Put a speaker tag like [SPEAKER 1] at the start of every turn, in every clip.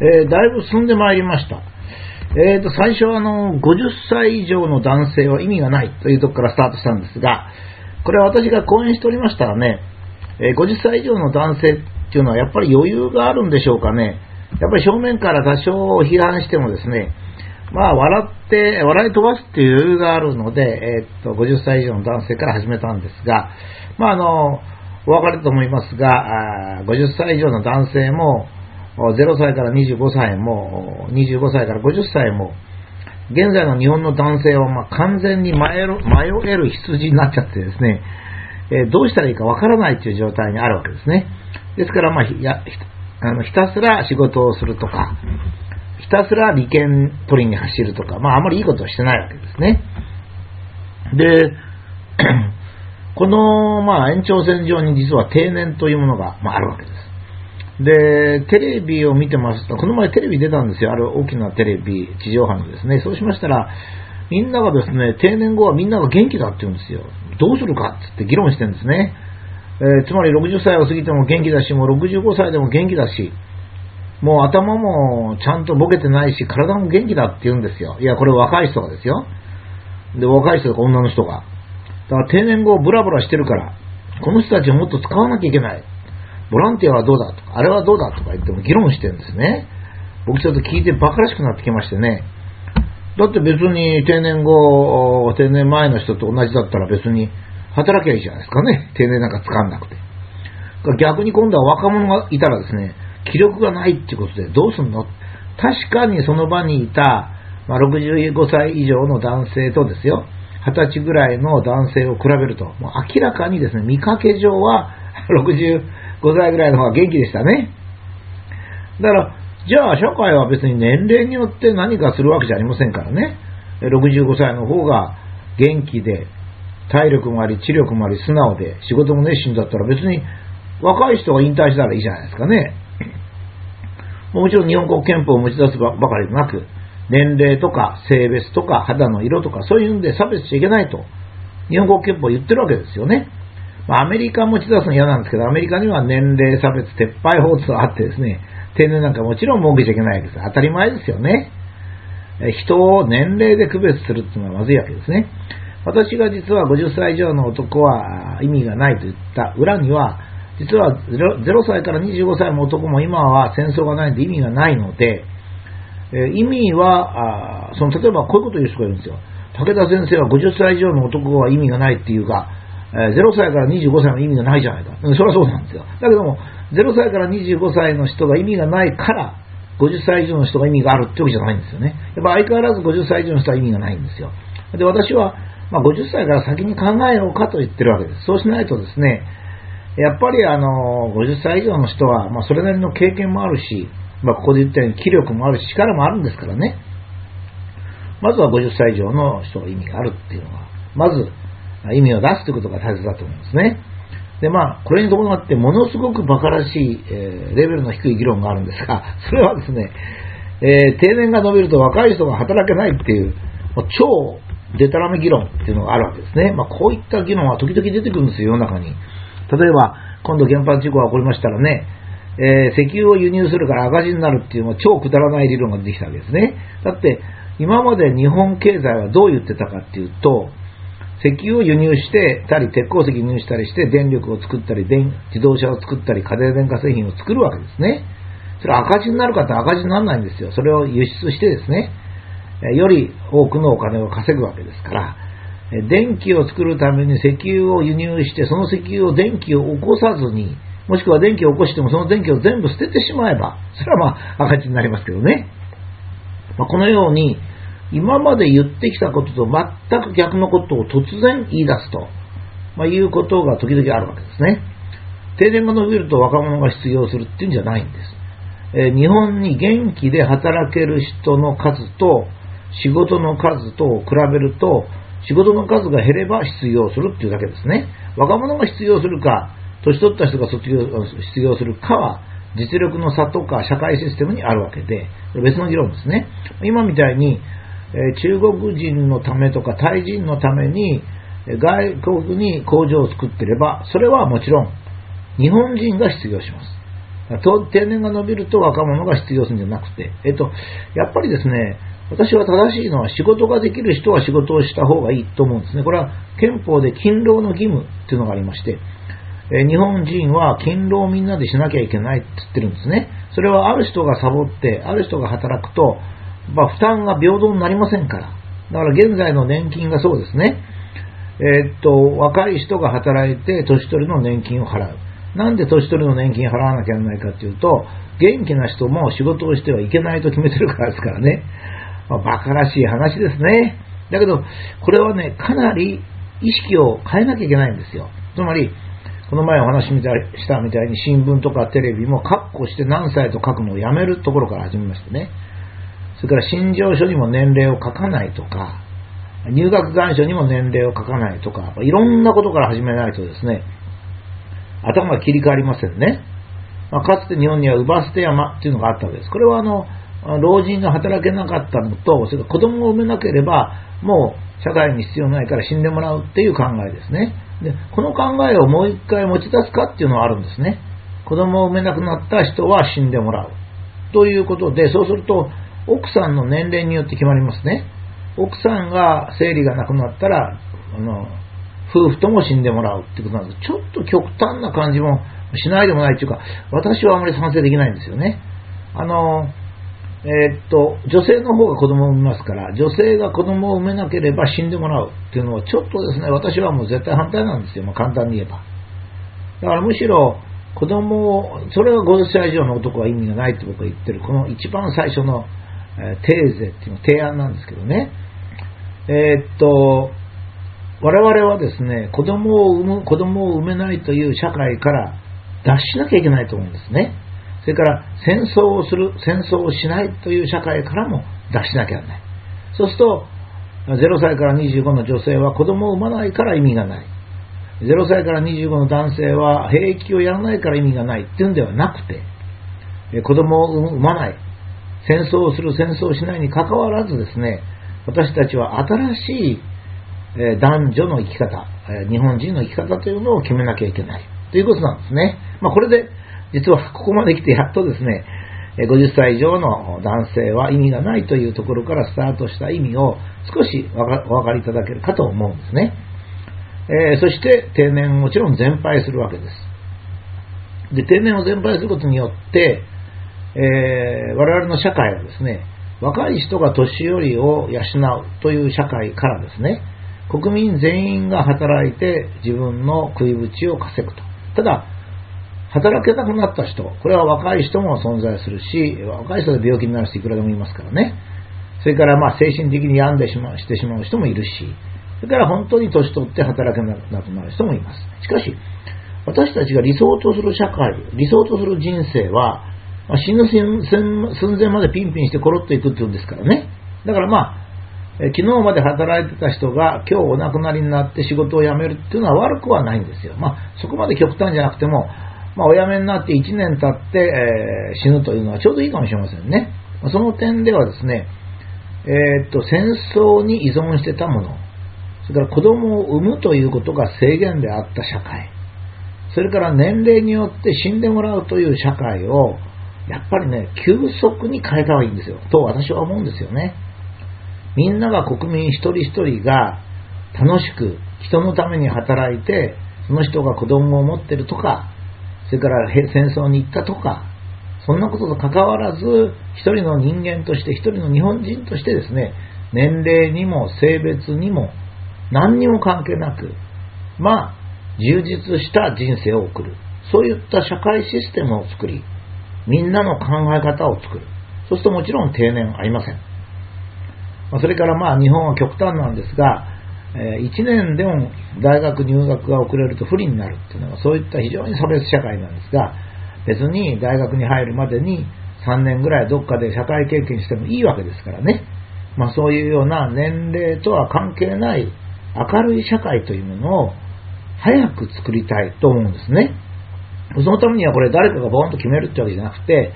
[SPEAKER 1] えー、だいぶ進んでまいりました。えーと、最初はあの、50歳以上の男性は意味がないというところからスタートしたんですが、これは私が講演しておりましたらね、えー、50歳以上の男性っていうのはやっぱり余裕があるんでしょうかね。やっぱり正面から多少批判してもですね、まあ、笑って、笑い飛ばすっていう余裕があるので、えー、っと、50歳以上の男性から始めたんですが、まあ、あの、お分かりと思いますが、50歳以上の男性も、0歳から25歳も、25歳から50歳も、現在の日本の男性はま完全に迷える羊になっちゃってですね、えどうしたらいいかわからないという状態にあるわけですね。ですから、まあ、ひあのひたすら仕事をするとか、ひたすら利権取りに走るとか、まあ、あまりいいことはしてないわけですね。で、この、まあ、延長線上に実は定年というものが、まあ、あるわけです。で、テレビを見てますと、この前テレビ出たんですよ。ある大きなテレビ、地上波のですね。そうしましたら、みんながですね、定年後はみんなが元気だって言うんですよ。どうするかって議論してるんですね。えー、つまり60歳を過ぎても元気だし、もう65歳でも元気だし、もう頭もちゃんとボケてないし、体も元気だって言うんですよ。いや、これ若い人がですよ。で、若い人とか女の人が。だから定年後ブラブラしてるから、この人たちをもっと使わなきゃいけない。ボランティアはどうだ？とか、あれはどうだ？とか言っても議論してるんですね。僕ちょっと聞いて馬鹿らしくなってきましてね。だって別に定年後、定年前の人と同じだったら別に働きゃいいじゃないですかね。定年なんか使わなくて。逆に今度は若者がいたらですね、気力がないってことでどうすんの？確かにその場にいた、まあ、65歳以上の男性とですよ、20歳ぐらいの男性を比べると、もう明らかにですね、見かけ上は60 5歳ぐらいの方が元気でしたね。だから、じゃあ社会は別に年齢によって何かするわけじゃありませんからね。65歳の方が元気で、体力もあり、知力もあり、素直で、仕事も熱心だったら別に若い人が引退したらいいじゃないですかね。もちろん日本国憲法を持ち出すばかりでなく、年齢とか性別とか肌の色とかそういうんで差別しちゃいけないと、日本国憲法言ってるわけですよね。まあ、アメリカ持ち出すの嫌なんですけど、アメリカには年齢差別撤廃法とあってですね、定年なんかもちろん設けちゃいけないわけです。当たり前ですよね。人を年齢で区別するっていうのはまずいわけですね。私が実は50歳以上の男は意味がないと言った裏には、実は 0, 0歳から25歳の男も今は戦争がないんで意味がないので、意味はその例えばこういうことを言う人がいるんですよ。武田先生は50歳以上の男は意味がないっていうか、0歳から25歳の意味がないじゃないか。それはそうなんですよ。だけども、0歳から25歳の人が意味がないから、50歳以上の人が意味があるってわけじゃないんですよね。やっぱ相変わらず50歳以上の人は意味がないんですよ。で、私は、まあ、50歳から先に考えようかと言ってるわけです。そうしないとですね、やっぱりあの、50歳以上の人は、まあ、それなりの経験もあるし、まあ、ここで言ったように気力もあるし、力もあるんですからね。まずは50歳以上の人が意味があるっていうのは、まず意味を出すということが大切だと思うんですね。で、まあ、これに伴って、ものすごく馬鹿らしい、えー、レベルの低い議論があるんですが、それはですね、えー、定年が伸びると若い人が働けないっていう、超デタラメ議論っていうのがあるわけですね。まあ、こういった議論は時々出てくるんですよ、世の中に。例えば、今度原発事故が起こりましたらね、えー、石油を輸入するから赤字になるっていうのは超くだらない理論が出てきたわけですね。だって、今まで日本経済はどう言ってたかっていうと、石油を輸入してたり、鉄鉱石輸入したりして、電力を作ったり、電自動車を作ったり、家電電化製品を作るわけですね。それは赤字になるかって赤字にならないんですよ。それを輸出してですね、より多くのお金を稼ぐわけですから、電気を作るために石油を輸入して、その石油を電気を起こさずに、もしくは電気を起こしてもその電気を全部捨ててしまえば、それはまあ赤字になりますけどね。まあ、このように、今まで言ってきたことと全く逆のことを突然言い出すと、まあ、いうことが時々あるわけですね。停電が伸びると若者が失業するっていうんじゃないんです。えー、日本に元気で働ける人の数と仕事の数と比べると仕事の数が減れば失業するっていうだけですね。若者が失業するか、年取った人が卒業失業するかは実力の差とか社会システムにあるわけで、別の議論ですね。今みたいにえ中国人のためとかタイ人のために外国に工場を作っていれば、それはもちろん日本人が失業します。定年が伸びると若者が失業するんじゃなくて、えっと、やっぱりですね、私は正しいのは仕事ができる人は仕事をした方がいいと思うんですね。これは憲法で勤労の義務っていうのがありまして、え日本人は勤労をみんなでしなきゃいけないって言ってるんですね。それはある人がサボって、ある人が働くと、まあ、負担が平等になりませんから。だから現在の年金がそうですね。えー、っと、若い人が働いて年取りの年金を払う。なんで年取りの年金払わなきゃいけないかっていうと、元気な人も仕事をしてはいけないと決めてるからですからね。まあ、馬鹿らしい話ですね。だけど、これはね、かなり意識を変えなきゃいけないんですよ。つまり、この前お話したみたいに新聞とかテレビもカッコして何歳と書くのをやめるところから始めましてね。それから診療所にも年齢を書かないとか、入学願書にも年齢を書かないとか、いろんなことから始めないとですね、頭が切り替わりませんね。まあ、かつて日本には乳母捨て山っていうのがあったわけです。これはあの、老人が働けなかったのと、それから子供を産めなければ、もう社会に必要ないから死んでもらうっていう考えですね。で、この考えをもう一回持ち出すかっていうのはあるんですね。子供を産めなくなった人は死んでもらう。ということで、そうすると、奥さんの年齢によって決まりますね。奥さんが生理がなくなったら、あの、夫婦とも死んでもらうってことなんです。ちょっと極端な感じもしないでもないっていうか、私はあまり賛成できないんですよね。あの、えー、っと、女性の方が子供を産みますから、女性が子供を産めなければ死んでもらうっていうのは、ちょっとですね、私はもう絶対反対なんですよ。まあ、簡単に言えば。だからむしろ、子供を、それは50歳以上の男は意味がないって僕は言ってる、この一番最初の、えー、テーゼっていうの提案なんですけどね。えー、っと、我々はですね、子供を産む、子供を産めないという社会から脱しなきゃいけないと思うんですね。それから戦争をする、戦争をしないという社会からも脱しなきゃならない。そうすると、0歳から25の女性は子供を産まないから意味がない。0歳から25の男性は兵役をやらないから意味がないっていうんではなくて、子供を産まない、戦争をする、戦争をしないにかかわらずですね、私たちは新しい男女の生き方、日本人の生き方というのを決めなきゃいけないということなんですね。まあ、これで実はここまで来てやっとですね、50歳以上の男性は意味がないというところからスタートした意味を少しお分かりいただけるかと思うんですね。えー、そして定年もちろん全廃するわけです。で、定年を全廃することによって、えー、我々の社会はですね、若い人が年寄りを養うという社会からですね、国民全員が働いて自分の食いぶちを稼ぐと。ただ、働けなくなった人、これは若い人も存在するし、若い人で病気になる人いくらでもいますからね。それからまあ精神的に病んでしまうしてしまう人もいるし、それから本当に年取って働けなくなる人もいます。しかし、私たちが理想とする社会、理想とする人生は、死ぬ寸前までピンピンしてコロッといくっていうんですからね。だからまあ、昨日まで働いてた人が今日お亡くなりになって仕事を辞めるっていうのは悪くはないんですよ。まあ、そこまで極端じゃなくても、まあ、お辞めになって1年経って、えー、死ぬというのはちょうどいいかもしれませんね。その点ではですね、えー、っと、戦争に依存してたもの、それから子供を産むということが制限であった社会、それから年齢によって死んでもらうという社会を、やっぱりね、急速に変えた方がいいんですよ。と私は思うんですよね。みんなが国民一人一人が楽しく人のために働いて、その人が子供を持ってるとか、それから戦争に行ったとか、そんなことと関わらず、一人の人間として、一人の日本人としてですね、年齢にも性別にも何にも関係なく、まあ、充実した人生を送る。そういった社会システムを作り、みんなの考え方を作る。そうするともちろん定年ありません。それからまあ日本は極端なんですが、1年でも大学入学が遅れると不利になるっていうのはそういった非常に差別社会なんですが別に大学に入るまでに3年ぐらいどっかで社会経験してもいいわけですからね、まあ、そういうような年齢とは関係ない明るい社会というものを早く作りたいと思うんですねそのためにはこれ誰かがボーンと決めるってわけじゃなくて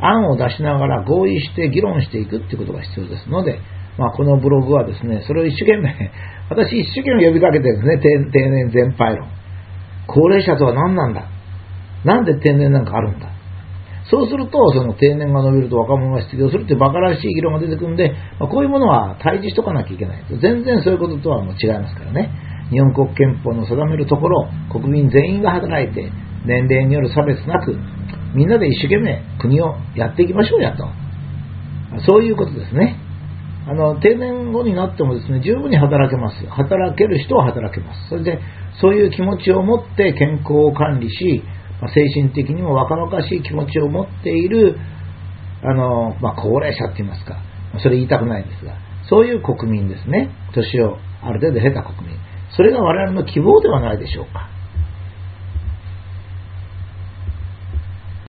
[SPEAKER 1] 案を出しながら合意して議論していくっていうことが必要ですのでまあ、このブログはですね、それを一生懸命、私一生懸命呼びかけてるんですね、定年全廃論。高齢者とは何なんだ？なんで定年なんかあるんだ？そうすると、その定年が伸びると若者が失業するって馬鹿らしい議論が出てくるんで、まあ、こういうものは対峙しとかなきゃいけない。全然そういうこととはもう違いますからね。日本国憲法の定めるところ、国民全員が働いて、年齢による差別なく、みんなで一生懸命国をやっていきましょうやと。そういうことですね。あの、定年後になってもですね、十分に働けます。働ける人は働けます。それで、そういう気持ちを持って健康を管理し、精神的にも若々しい気持ちを持っている、あの、まあ、高齢者って言いますか、それ言いたくないんですが、そういう国民ですね。年をある程度経た国民。それが我々の希望ではないでしょうか。